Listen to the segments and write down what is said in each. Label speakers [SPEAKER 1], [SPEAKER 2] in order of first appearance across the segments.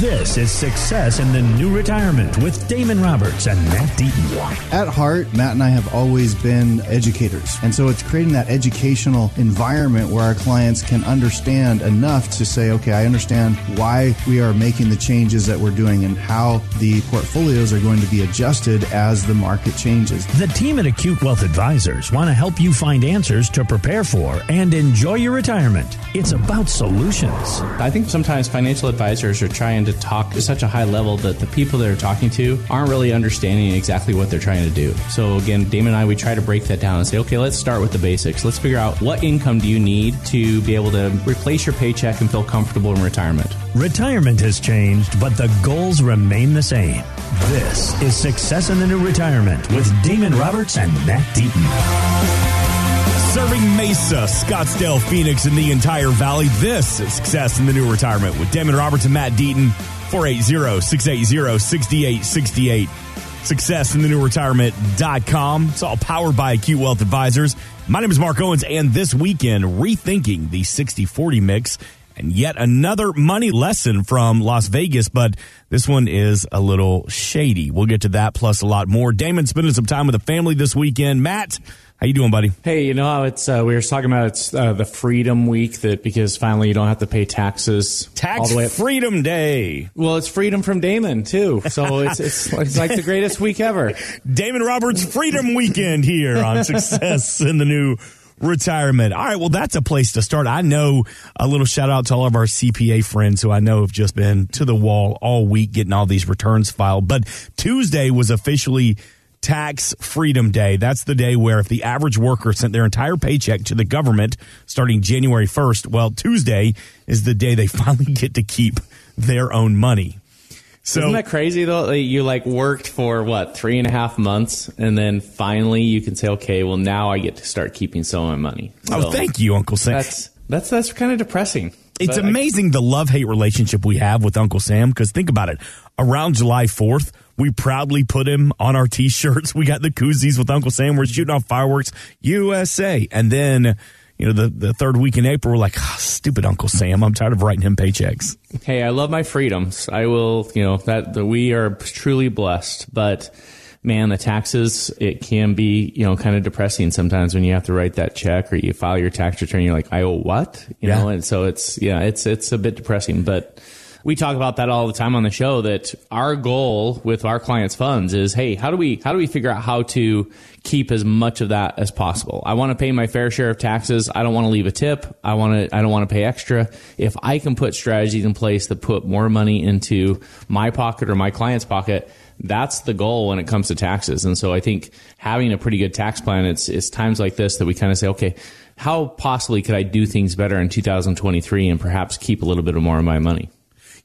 [SPEAKER 1] This is Success in the New Retirement with Damon Roberts and Matt Deaton.
[SPEAKER 2] At heart, Matt and I have always been educators. And so it's creating that educational environment where our clients can understand enough to say, okay, I understand why we are making the changes that we're doing and how the portfolios are going to be adjusted as the market changes.
[SPEAKER 1] The team at Acute Wealth Advisors want to help you find answers to prepare for and enjoy your retirement. It's about solutions.
[SPEAKER 3] I think sometimes financial advisors are trying to talk to such a high level that the people they're talking to aren't really understanding exactly what they're trying to do. So again, Damon and I, we try to break that down and say, okay, let's start with the basics. Let's figure out what income do you need to be able to replace your paycheck and feel comfortable in retirement.
[SPEAKER 1] Retirement has changed, but the goals remain the same. This is Success in the New Retirement with Damon Roberts and Matt Deaton.
[SPEAKER 4] Serving Mesa, Scottsdale, Phoenix, and the entire valley. This is Success in the New Retirement with Damon Roberts and Matt Deaton. 480-680-6868. Success in the new retirement.com. It's all powered by Acute Wealth Advisors. My name is Mark Owens, and this weekend, rethinking the 60 40 mix and yet another money lesson from Las Vegas, but this one is a little shady. We'll get to that plus a lot more. Damon spending some time with the family this weekend. Matt, how you doing, buddy?
[SPEAKER 3] Hey, you know how it's uh, we were talking about it's uh, the Freedom Week that because finally you don't have to pay taxes
[SPEAKER 4] tax all the way up. Freedom Day.
[SPEAKER 3] Well, it's freedom from Damon too, so it's it's, it's like the greatest week ever.
[SPEAKER 4] Damon Roberts Freedom Weekend here on Success in the New Retirement. All right, well that's a place to start. I know a little shout out to all of our CPA friends who I know have just been to the wall all week getting all these returns filed. But Tuesday was officially Tax Freedom Day. That's the day where if the average worker sent their entire paycheck to the government starting January 1st, well, Tuesday is the day they finally get to keep their own money.
[SPEAKER 3] So, Isn't that crazy though? You like worked for what three and a half months, and then finally you can say, okay, well now I get to start keeping some of my money.
[SPEAKER 4] Oh, so oh, thank you, Uncle Sam.
[SPEAKER 3] That's that's that's kind of depressing.
[SPEAKER 4] It's amazing I, the love hate relationship we have with Uncle Sam because think about it. Around July 4th, we proudly put him on our t shirts. We got the koozies with Uncle Sam. We're shooting off fireworks, USA. And then, you know, the, the third week in April, we're like, oh, stupid Uncle Sam. I'm tired of writing him paychecks.
[SPEAKER 3] Hey, I love my freedoms. I will, you know, that, that we are truly blessed. But, man, the taxes, it can be, you know, kind of depressing sometimes when you have to write that check or you file your tax return. You're like, I owe what? You yeah. know, and so it's, yeah, it's, it's a bit depressing, but we talk about that all the time on the show that our goal with our clients funds is hey how do we how do we figure out how to keep as much of that as possible? I want to pay my fair share of taxes. I don't want to leave a tip. I want to i don't want to pay extra. If i can put strategies in place that put more money into my pocket or my client's pocket that's the goal when it comes to taxes. And so i think having a pretty good tax plan it's it's times like this that we kind of say okay how possibly could i do things better in 2023 and perhaps keep a little bit more of my money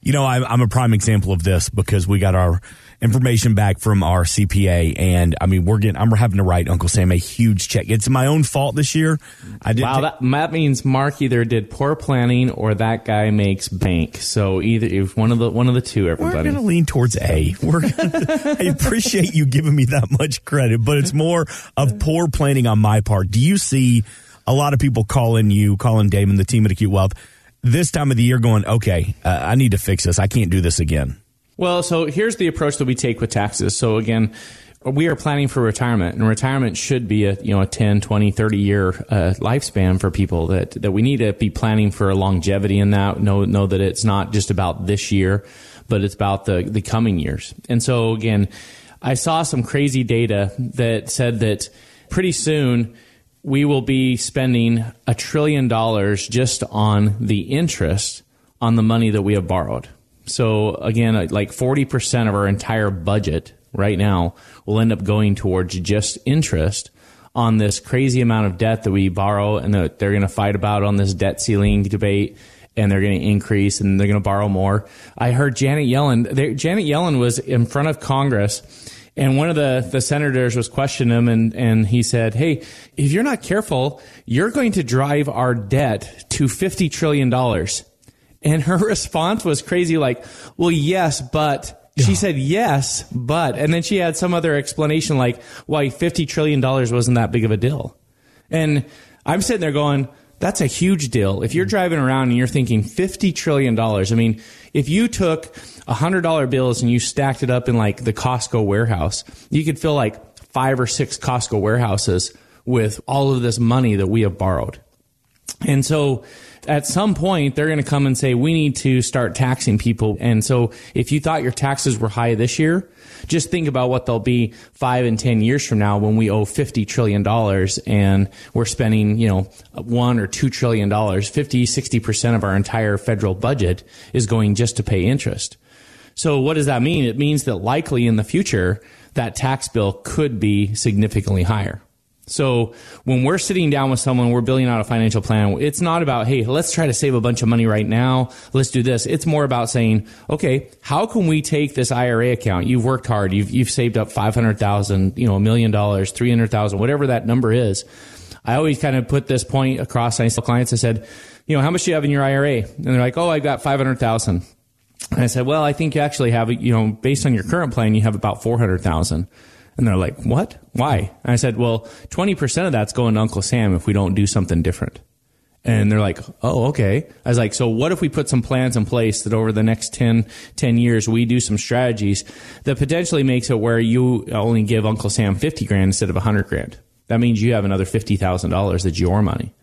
[SPEAKER 4] you know, I'm, I'm a prime example of this because we got our information back from our CPA, and I mean, we're getting. I'm having to write Uncle Sam a huge check. It's my own fault this year.
[SPEAKER 3] I did. Wow, that, that means Mark either did poor planning or that guy makes bank. So either if one of the one of the two. Everybody,
[SPEAKER 4] we're going to lean towards A. We're. Gonna, I appreciate you giving me that much credit, but it's more of poor planning on my part. Do you see a lot of people calling you, calling Damon, the team at Acute Wealth? This time of the year going, okay, uh, I need to fix this. I can't do this again?
[SPEAKER 3] Well, so here's the approach that we take with taxes. So again, we are planning for retirement and retirement should be a you know a 10 20 30 year uh, lifespan for people that that we need to be planning for longevity in that know know that it's not just about this year but it's about the the coming years and so again i saw some crazy data that said that pretty soon we will be spending a trillion dollars just on the interest on the money that we have borrowed. So again, uh, like 40% of our entire budget right now will end up going towards just interest on this crazy amount of debt that we borrow and that they're going to fight about on this debt ceiling debate and they're going to increase and they're going to borrow more. I heard Janet Yellen, Janet Yellen was in front of Congress and one of the, the senators was questioning him and, and he said, Hey, if you're not careful, you're going to drive our debt to $50 trillion. And her response was crazy, like, well, yes, but she said yes, but, and then she had some other explanation like why $50 trillion wasn't that big of a deal. And I'm sitting there going, That's a huge deal. If you're driving around and you're thinking $50 trillion, I mean, if you took $100 bills and you stacked it up in like the Costco warehouse, you could fill like five or six Costco warehouses with all of this money that we have borrowed. And so at some point, they're going to come and say, we need to start taxing people. And so if you thought your taxes were high this year, just think about what they'll be five and 10 years from now when we owe $50 trillion and we're spending, you know, one or two trillion dollars, 50, 60% of our entire federal budget is going just to pay interest. So what does that mean? It means that likely in the future, that tax bill could be significantly higher. So when we're sitting down with someone, we're building out a financial plan. It's not about, hey, let's try to save a bunch of money right now. Let's do this. It's more about saying, okay, how can we take this IRA account? You've worked hard. You've, you've saved up 500,000, you know, a million dollars, 300,000, whatever that number is. I always kind of put this point across. I tell clients, I said, you know, how much do you have in your IRA? And they're like, oh, I got 500,000. And I said, well, I think you actually have, you know, based on your current plan, you have about 400,000. And they're like, what? Why? And I said, well, 20% of that's going to Uncle Sam if we don't do something different. And they're like, oh, okay. I was like, so what if we put some plans in place that over the next 10, 10 years, we do some strategies that potentially makes it where you only give Uncle Sam 50 grand instead of 100 grand? That means you have another $50,000 that's your money.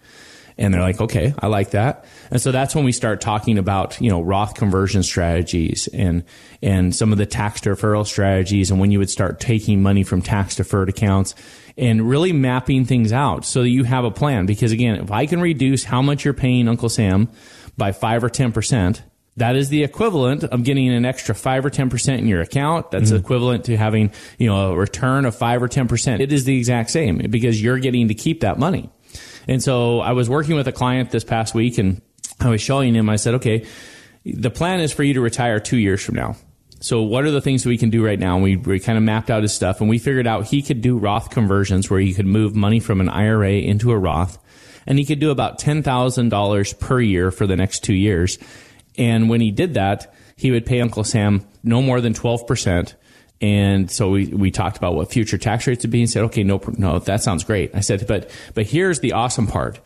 [SPEAKER 3] And they're like, okay, I like that. And so that's when we start talking about, you know, Roth conversion strategies and, and some of the tax deferral strategies and when you would start taking money from tax deferred accounts and really mapping things out so that you have a plan. Because again, if I can reduce how much you're paying Uncle Sam by five or 10%, that is the equivalent of getting an extra five or 10% in your account. That's mm-hmm. equivalent to having, you know, a return of five or 10%. It is the exact same because you're getting to keep that money. And so I was working with a client this past week and I was showing him, I said, okay, the plan is for you to retire two years from now. So what are the things that we can do right now? And we, we kind of mapped out his stuff and we figured out he could do Roth conversions where he could move money from an IRA into a Roth and he could do about $10,000 per year for the next two years. And when he did that, he would pay Uncle Sam no more than 12% and so we, we talked about what future tax rates would be and said, okay, no, no, that sounds great. I said, but, but here's the awesome part.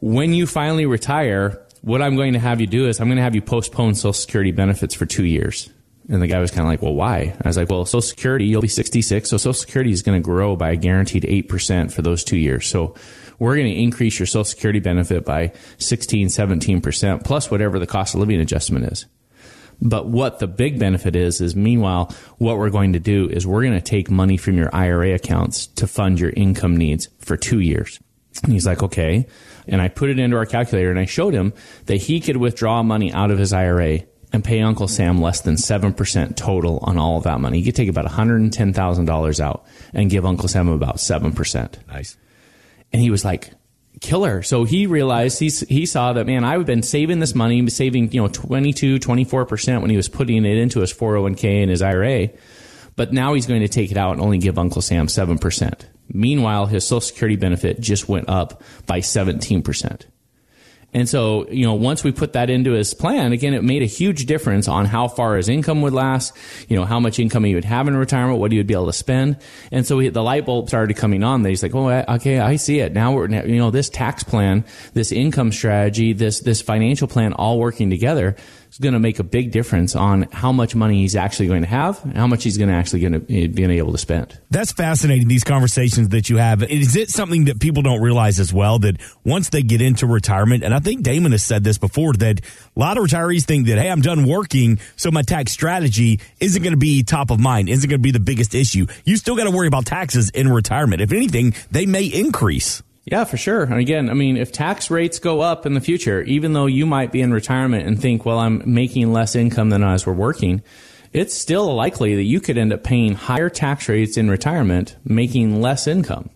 [SPEAKER 3] When you finally retire, what I'm going to have you do is I'm going to have you postpone Social Security benefits for two years. And the guy was kind of like, well, why? I was like, well, Social Security, you'll be 66. So Social Security is going to grow by a guaranteed 8% for those two years. So we're going to increase your Social Security benefit by 16, 17% plus whatever the cost of living adjustment is. But what the big benefit is, is meanwhile, what we're going to do is we're going to take money from your IRA accounts to fund your income needs for two years. And he's like, okay. And I put it into our calculator and I showed him that he could withdraw money out of his IRA and pay Uncle Sam less than 7% total on all of that money. He could take about $110,000 out and give Uncle Sam about 7%.
[SPEAKER 4] Nice.
[SPEAKER 3] And he was like, killer. So he realized he he saw that man, I've been saving this money, saving you know 22, 24 percent when he was putting it into his 401k and his IRA, but now he's going to take it out and only give Uncle Sam seven percent. Meanwhile, his Social Security benefit just went up by 17 percent. And so, you know, once we put that into his plan, again, it made a huge difference on how far his income would last, you know, how much income he would have in retirement, what he would be able to spend. And so he, the light bulb started coming on that he's like, oh, okay, I see it. Now we're, you know, this tax plan, this income strategy, this, this financial plan all working together is going to make a big difference on how much money he's actually going to have how much he's going to actually going eh, to be able to spend.
[SPEAKER 4] That's fascinating. These conversations that you have. Is it something that people don't realize as well that once they get into retirement, and I think Damon has said this before, that a lot of retirees think that, hey, I'm done working, so my tax strategy isn't going to be top of mind, isn't going to be the biggest issue. You still got to worry about taxes in retirement. If anything, they may increase.
[SPEAKER 3] Yeah, for sure. And again, I mean, if tax rates go up in the future, even though you might be in retirement and think, well, I'm making less income than as we're working, it's still likely that you could end up paying higher tax rates in retirement, making less income.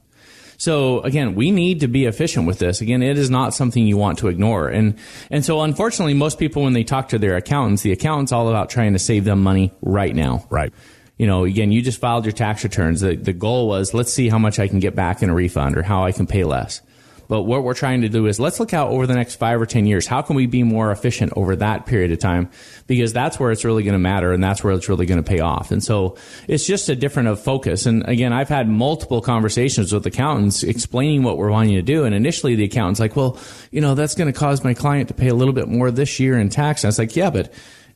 [SPEAKER 3] So again, we need to be efficient with this. Again, it is not something you want to ignore. And, and so unfortunately, most people, when they talk to their accountants, the accountant's all about trying to save them money right now.
[SPEAKER 4] Right
[SPEAKER 3] you know, again, you just filed your tax returns. The, the goal was, let's see how much I can get back in a refund or how I can pay less. But what we're trying to do is let's look out over the next five or 10 years. How can we be more efficient over that period of time? Because that's where it's really going to matter and that's where it's really going to pay off. And so it's just a different of focus. And again, I've had multiple conversations with accountants explaining what we're wanting to do. And initially the accountant's like, well, you know, that's going to cause my client to pay a little bit more this year in tax. And I was like, yeah, but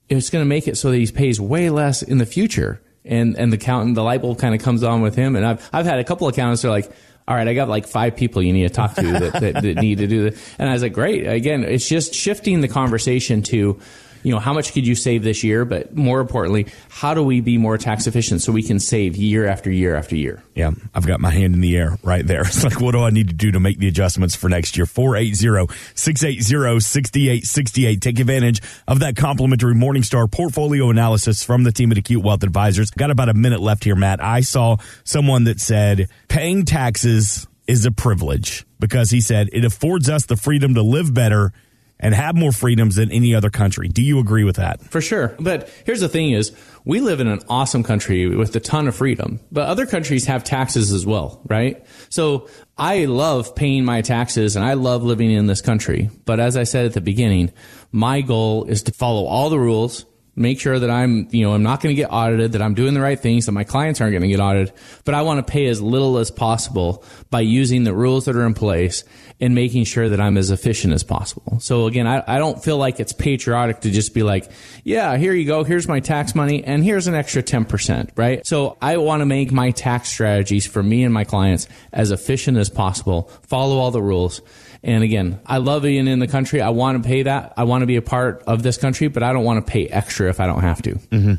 [SPEAKER 3] it's going to make it so that he pays way less in the future. And, and the accountant, the light bulb kind of comes on with him. And I've, I've had a couple of accountants that are like, all right, I got like five people you need to talk to that, that, that need to do this. And I was like, great. Again, it's just shifting the conversation to, you know, how much could you save this year? But more importantly, how do we be more tax efficient so we can save year after year after year?
[SPEAKER 4] Yeah, I've got my hand in the air right there. It's like, what do I need to do to make the adjustments for next year? 480-680-6868. Take advantage of that complimentary Morningstar portfolio analysis from the team at Acute Wealth Advisors. Got about a minute left here, Matt. I saw someone that said paying taxes is a privilege because he said it affords us the freedom to live better and have more freedoms than any other country. Do you agree with that?
[SPEAKER 3] For sure. But here's the thing is we live in an awesome country with a ton of freedom, but other countries have taxes as well, right? So I love paying my taxes and I love living in this country. But as I said at the beginning, my goal is to follow all the rules, make sure that I'm, you know, I'm not going to get audited, that I'm doing the right things, that my clients aren't going to get audited, but I want to pay as little as possible by using the rules that are in place and making sure that I'm as efficient as possible. So again, I, I don't feel like it's patriotic to just be like, yeah, here you go. Here's my tax money and here's an extra 10%, right? So I want to make my tax strategies for me and my clients as efficient as possible, follow all the rules. And again, I love being in the country. I want to pay that. I want to be a part of this country, but I don't want to pay extra if I don't have to.
[SPEAKER 4] Mm-hmm.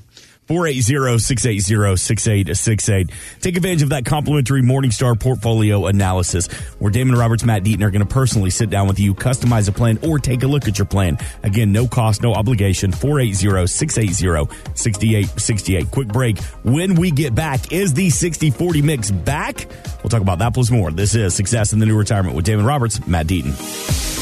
[SPEAKER 4] 480-680-6868. Take advantage of that complimentary Morningstar portfolio analysis where Damon Roberts, Matt Deaton are going to personally sit down with you, customize a plan, or take a look at your plan. Again, no cost, no obligation. 480-680-6868. Quick break. When we get back, is the 60-40 mix back? We'll talk about that plus more. This is Success in the New Retirement with Damon Roberts, Matt Deaton.